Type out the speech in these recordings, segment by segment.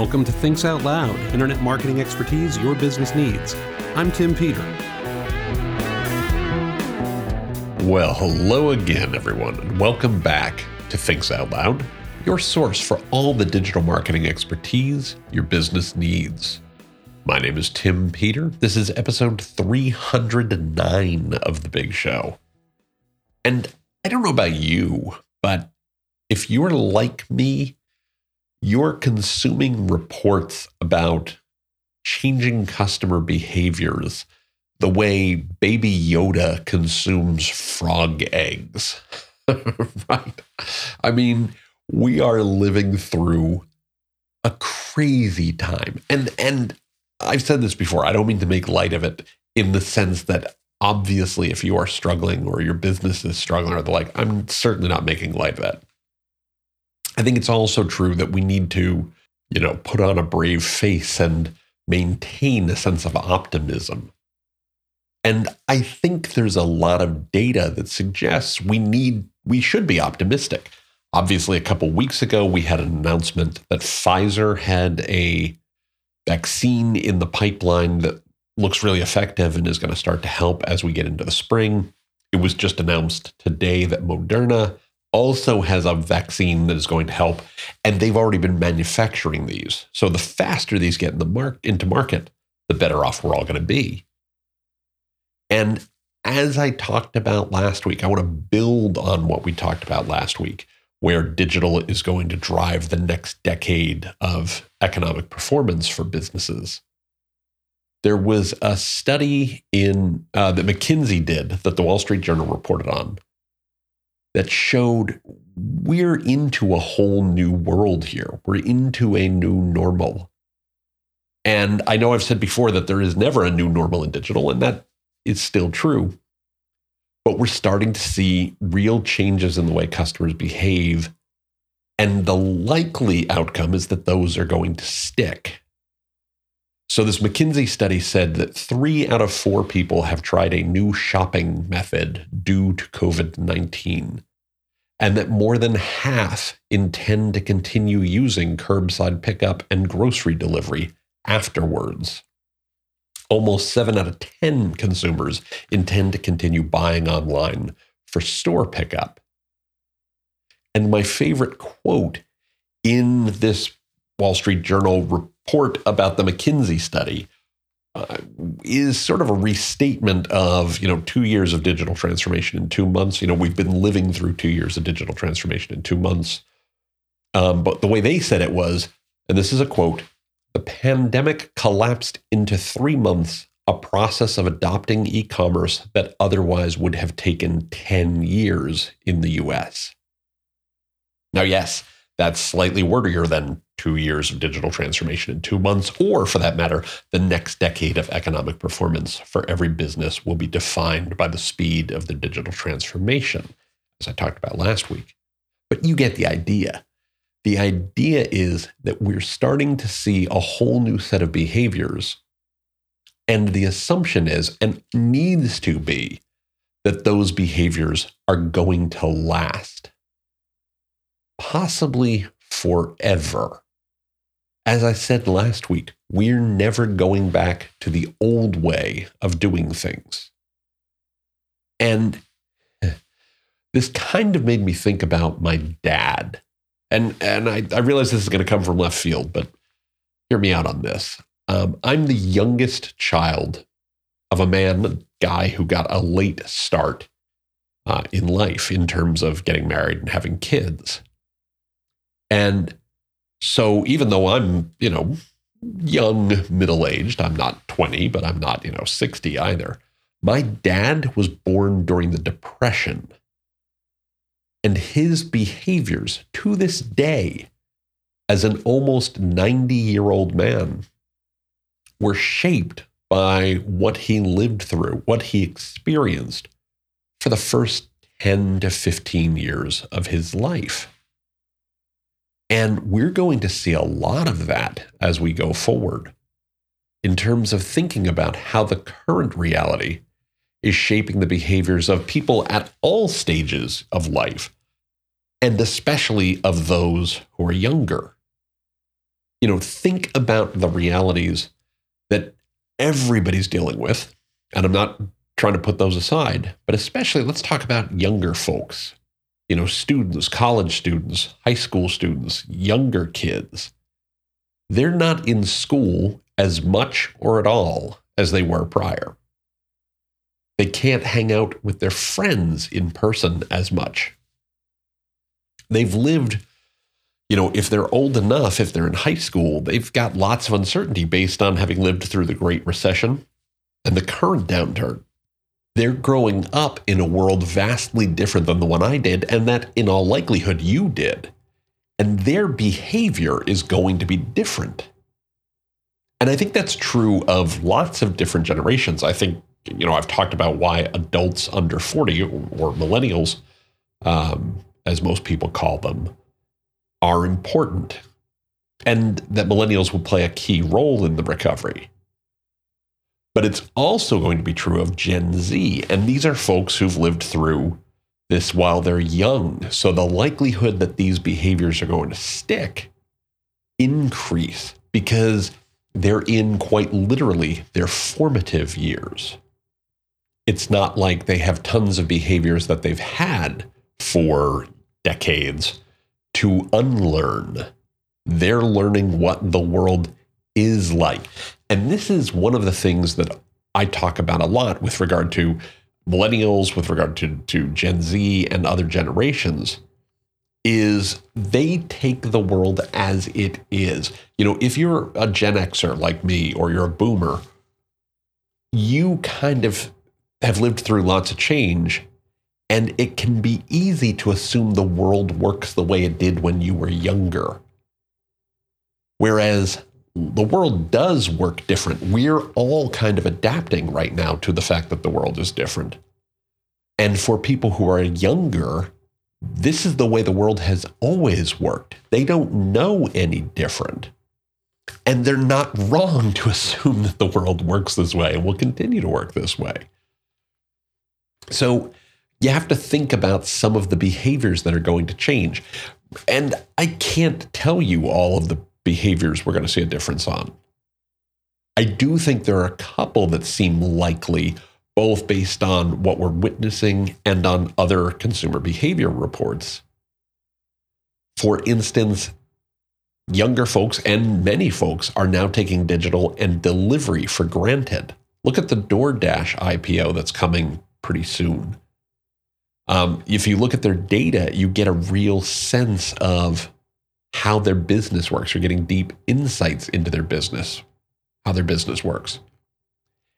Welcome to Thinks Out Loud, internet marketing expertise your business needs. I'm Tim Peter. Well, hello again, everyone, and welcome back to Thinks Out Loud, your source for all the digital marketing expertise your business needs. My name is Tim Peter. This is episode 309 of The Big Show. And I don't know about you, but if you're like me, you're consuming reports about changing customer behaviors the way baby Yoda consumes frog eggs. right? I mean, we are living through a crazy time. And and I've said this before, I don't mean to make light of it in the sense that obviously if you are struggling or your business is struggling or the like, I'm certainly not making light of that. I think it's also true that we need to, you know, put on a brave face and maintain a sense of optimism. And I think there's a lot of data that suggests we need we should be optimistic. Obviously, a couple weeks ago we had an announcement that Pfizer had a vaccine in the pipeline that looks really effective and is going to start to help as we get into the spring. It was just announced today that Moderna also has a vaccine that is going to help, and they've already been manufacturing these. So the faster these get in the into market, the better off we're all going to be. And as I talked about last week, I want to build on what we talked about last week, where digital is going to drive the next decade of economic performance for businesses. There was a study in uh, that McKinsey did that the Wall Street Journal reported on that showed we're into a whole new world here. We're into a new normal. And I know I've said before that there is never a new normal in digital, and that is still true. But we're starting to see real changes in the way customers behave. And the likely outcome is that those are going to stick. So, this McKinsey study said that three out of four people have tried a new shopping method due to COVID 19 and that more than half intend to continue using curbside pickup and grocery delivery afterwards. Almost 7 out of 10 consumers intend to continue buying online for store pickup. And my favorite quote in this Wall Street Journal report about the McKinsey study uh, is sort of a restatement of you know two years of digital transformation in two months. You know we've been living through two years of digital transformation in two months. Um, but the way they said it was, and this is a quote: "The pandemic collapsed into three months." A process of adopting e commerce that otherwise would have taken 10 years in the US. Now, yes, that's slightly wordier than two years of digital transformation in two months, or for that matter, the next decade of economic performance for every business will be defined by the speed of the digital transformation, as I talked about last week. But you get the idea. The idea is that we're starting to see a whole new set of behaviors. And the assumption is, and needs to be, that those behaviors are going to last possibly forever. As I said last week, we're never going back to the old way of doing things. And this kind of made me think about my dad. And, and I, I realize this is going to come from left field, but hear me out on this. Um, I'm the youngest child of a man, a guy who got a late start uh, in life in terms of getting married and having kids. And so even though I'm, you know, young, middle aged, I'm not 20, but I'm not, you know, 60 either. My dad was born during the Depression. And his behaviors to this day, as an almost 90 year old man, were shaped by what he lived through, what he experienced for the first 10 to 15 years of his life. And we're going to see a lot of that as we go forward in terms of thinking about how the current reality is shaping the behaviors of people at all stages of life, and especially of those who are younger. you know, think about the realities that everybody's dealing with. And I'm not trying to put those aside, but especially let's talk about younger folks, you know, students, college students, high school students, younger kids. They're not in school as much or at all as they were prior. They can't hang out with their friends in person as much. They've lived, you know, if they're old enough, if they're in high school, they've got lots of uncertainty based on having lived through the Great Recession and the current downturn. They're growing up in a world vastly different than the one I did, and that in all likelihood you did. And their behavior is going to be different. And I think that's true of lots of different generations. I think, you know, I've talked about why adults under 40 or millennials, um, as most people call them, are important and that millennials will play a key role in the recovery. But it's also going to be true of Gen Z. And these are folks who've lived through this while they're young. So the likelihood that these behaviors are going to stick increase because they're in quite literally their formative years. It's not like they have tons of behaviors that they've had for decades to unlearn. They're learning what the world is like. And this is one of the things that I talk about a lot with regard to millennials, with regard to, to Gen Z and other generations, is they take the world as it is. You know, if you're a Gen Xer like me or you're a boomer, you kind of have lived through lots of change and it can be easy to assume the world works the way it did when you were younger. Whereas the world does work different. We're all kind of adapting right now to the fact that the world is different. And for people who are younger, this is the way the world has always worked. They don't know any different. And they're not wrong to assume that the world works this way and will continue to work this way. So you have to think about some of the behaviors that are going to change. And I can't tell you all of the behaviors we're going to see a difference on. I do think there are a couple that seem likely, both based on what we're witnessing and on other consumer behavior reports. For instance, younger folks and many folks are now taking digital and delivery for granted. Look at the DoorDash IPO that's coming pretty soon. Um, if you look at their data, you get a real sense of how their business works. You're getting deep insights into their business, how their business works.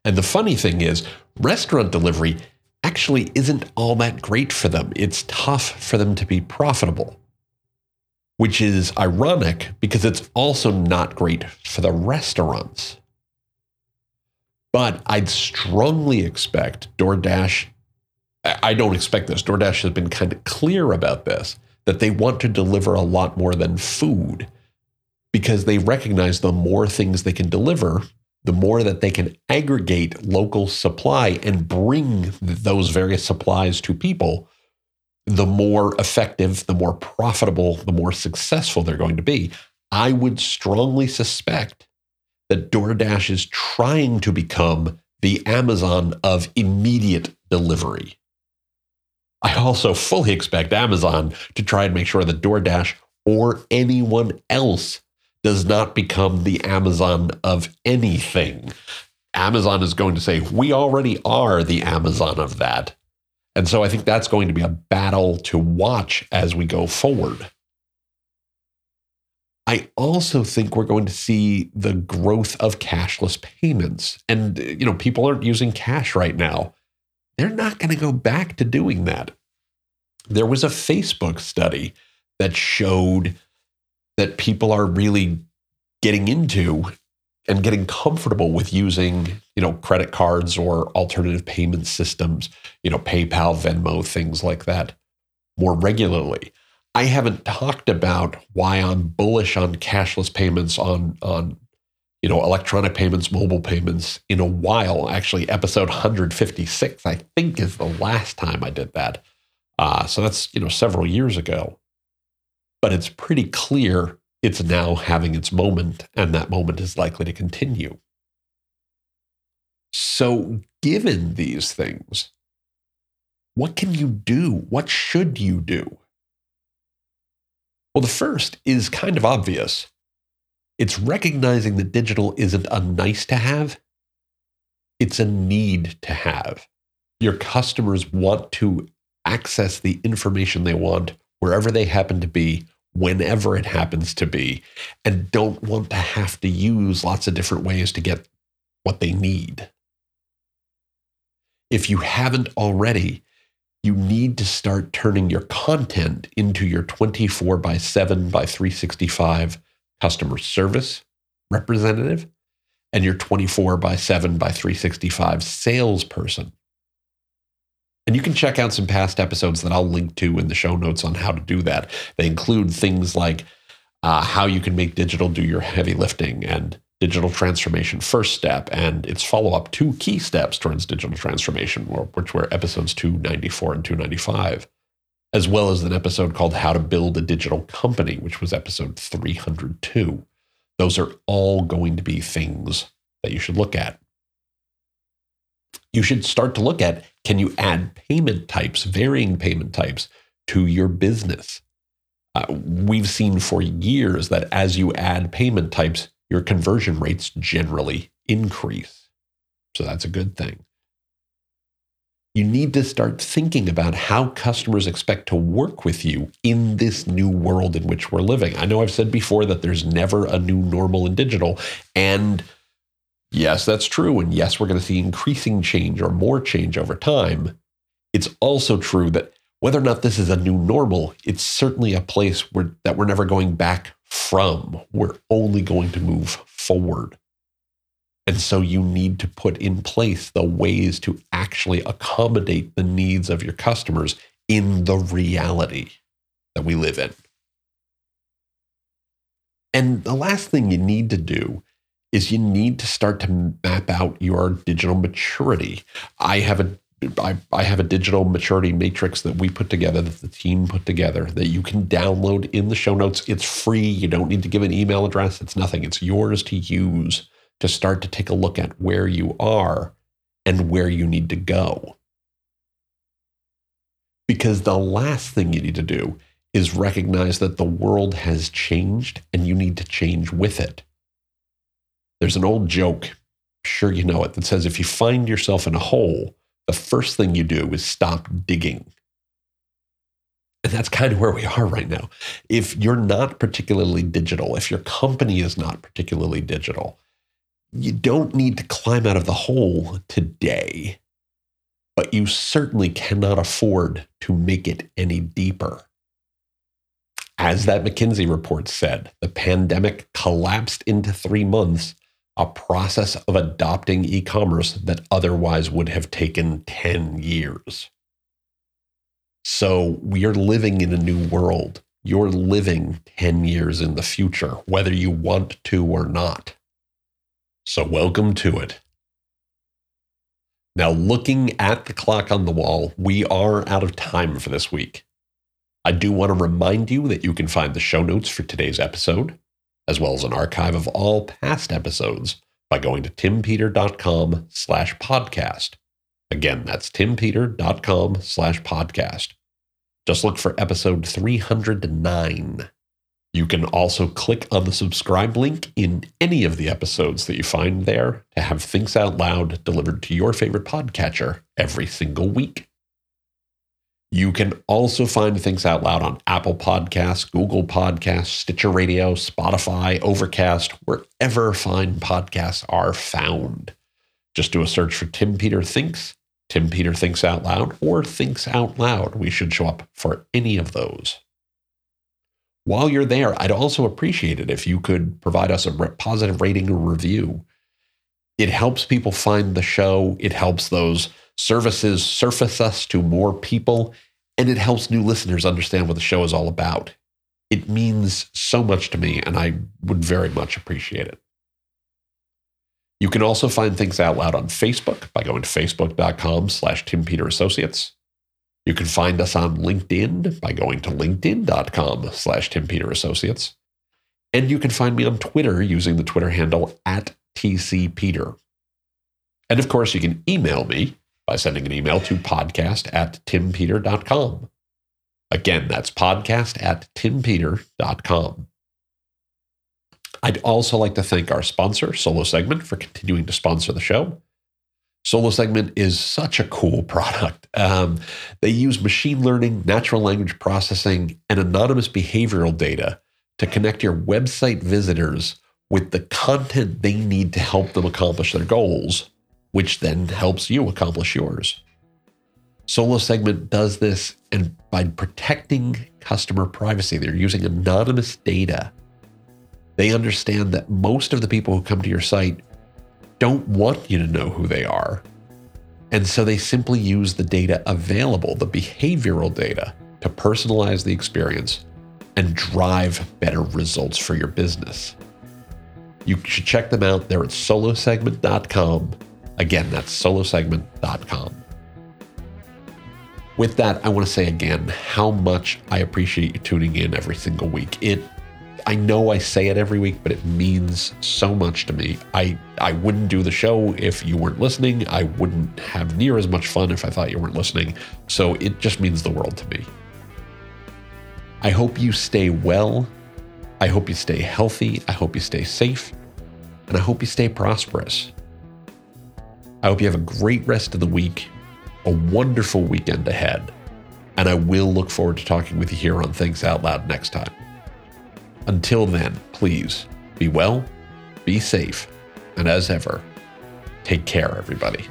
And the funny thing is, restaurant delivery actually isn't all that great for them. It's tough for them to be profitable, which is ironic because it's also not great for the restaurants. But I'd strongly expect DoorDash. I don't expect this. DoorDash has been kind of clear about this that they want to deliver a lot more than food because they recognize the more things they can deliver, the more that they can aggregate local supply and bring those various supplies to people, the more effective, the more profitable, the more successful they're going to be. I would strongly suspect that DoorDash is trying to become the Amazon of immediate delivery. I also fully expect Amazon to try and make sure that DoorDash or anyone else does not become the Amazon of anything. Amazon is going to say, we already are the Amazon of that. And so I think that's going to be a battle to watch as we go forward. I also think we're going to see the growth of cashless payments. And, you know, people aren't using cash right now they're not going to go back to doing that. There was a Facebook study that showed that people are really getting into and getting comfortable with using, you know, credit cards or alternative payment systems, you know, PayPal, Venmo, things like that more regularly. I haven't talked about why I'm bullish on cashless payments on on you know, electronic payments, mobile payments in a while. Actually, episode 156, I think, is the last time I did that. Uh, so that's, you know, several years ago. But it's pretty clear it's now having its moment, and that moment is likely to continue. So, given these things, what can you do? What should you do? Well, the first is kind of obvious. It's recognizing that digital isn't a nice to have, it's a need to have. Your customers want to access the information they want wherever they happen to be, whenever it happens to be, and don't want to have to use lots of different ways to get what they need. If you haven't already, you need to start turning your content into your 24 by 7 by 365 customer service representative and your 24 by 7 by 365 salesperson. And you can check out some past episodes that I'll link to in the show notes on how to do that. They include things like uh, how you can make digital do your heavy lifting and digital transformation first step and its follow up two key steps towards digital transformation, which were episodes 294 and 295, as well as an episode called How to Build a Digital Company, which was episode 302. Those are all going to be things that you should look at. You should start to look at can you add payment types, varying payment types to your business? Uh, we've seen for years that as you add payment types, your conversion rates generally increase. So that's a good thing. You need to start thinking about how customers expect to work with you in this new world in which we're living. I know I've said before that there's never a new normal in digital. And yes, that's true. And yes, we're going to see increasing change or more change over time. It's also true that whether or not this is a new normal, it's certainly a place where, that we're never going back from. We're only going to move forward. And so you need to put in place the ways to actually accommodate the needs of your customers in the reality that we live in. And the last thing you need to do is you need to start to map out your digital maturity. I have a I, I have a digital maturity matrix that we put together, that the team put together, that you can download in the show notes. It's free. You don't need to give an email address. It's nothing. It's yours to use to start to take a look at where you are and where you need to go. Because the last thing you need to do is recognize that the world has changed and you need to change with it. There's an old joke, sure you know it, that says if you find yourself in a hole, the first thing you do is stop digging. And that's kind of where we are right now. If you're not particularly digital, if your company is not particularly digital, you don't need to climb out of the hole today, but you certainly cannot afford to make it any deeper. As that McKinsey report said, the pandemic collapsed into three months a process of adopting e commerce that otherwise would have taken 10 years. So we are living in a new world. You're living 10 years in the future, whether you want to or not. So welcome to it. Now, looking at the clock on the wall, we are out of time for this week. I do want to remind you that you can find the show notes for today's episode as well as an archive of all past episodes by going to timpeter.com slash podcast. Again, that's timpeter.com slash podcast. Just look for episode 309. You can also click on the subscribe link in any of the episodes that you find there to have Thinks Out Loud delivered to your favorite podcatcher every single week. You can also find Thinks Out Loud on Apple Podcasts, Google Podcasts, Stitcher Radio, Spotify, Overcast, wherever fine podcasts are found. Just do a search for Tim Peter Thinks, Tim Peter Thinks Out Loud, or Thinks Out Loud. We should show up for any of those. While you're there, I'd also appreciate it if you could provide us a positive rating or review. It helps people find the show, it helps those Services surface us to more people, and it helps new listeners understand what the show is all about. It means so much to me, and I would very much appreciate it. You can also find Thinks Out Loud on Facebook by going to facebook.com slash Tim Peter Associates. You can find us on LinkedIn by going to linkedin.com slash Tim Peter Associates. And you can find me on Twitter using the Twitter handle at TCPeter. And of course, you can email me by sending an email to podcast at timpeter.com. Again, that's podcast at timpeter.com. I'd also like to thank our sponsor, Solo Segment, for continuing to sponsor the show. Solo Segment is such a cool product. Um, they use machine learning, natural language processing, and anonymous behavioral data to connect your website visitors with the content they need to help them accomplish their goals, which then helps you accomplish yours. Solo Segment does this and by protecting customer privacy, they're using anonymous data. They understand that most of the people who come to your site don't want you to know who they are. And so they simply use the data available, the behavioral data, to personalize the experience and drive better results for your business. You should check them out. They're at solosegment.com. Again, that's solosegment.com. With that, I want to say again how much I appreciate you tuning in every single week. It I know I say it every week, but it means so much to me. I, I wouldn't do the show if you weren't listening. I wouldn't have near as much fun if I thought you weren't listening. So it just means the world to me. I hope you stay well. I hope you stay healthy. I hope you stay safe. And I hope you stay prosperous. I hope you have a great rest of the week, a wonderful weekend ahead. And I will look forward to talking with you here on Thinks Out Loud next time. Until then, please be well, be safe, and as ever, take care, everybody.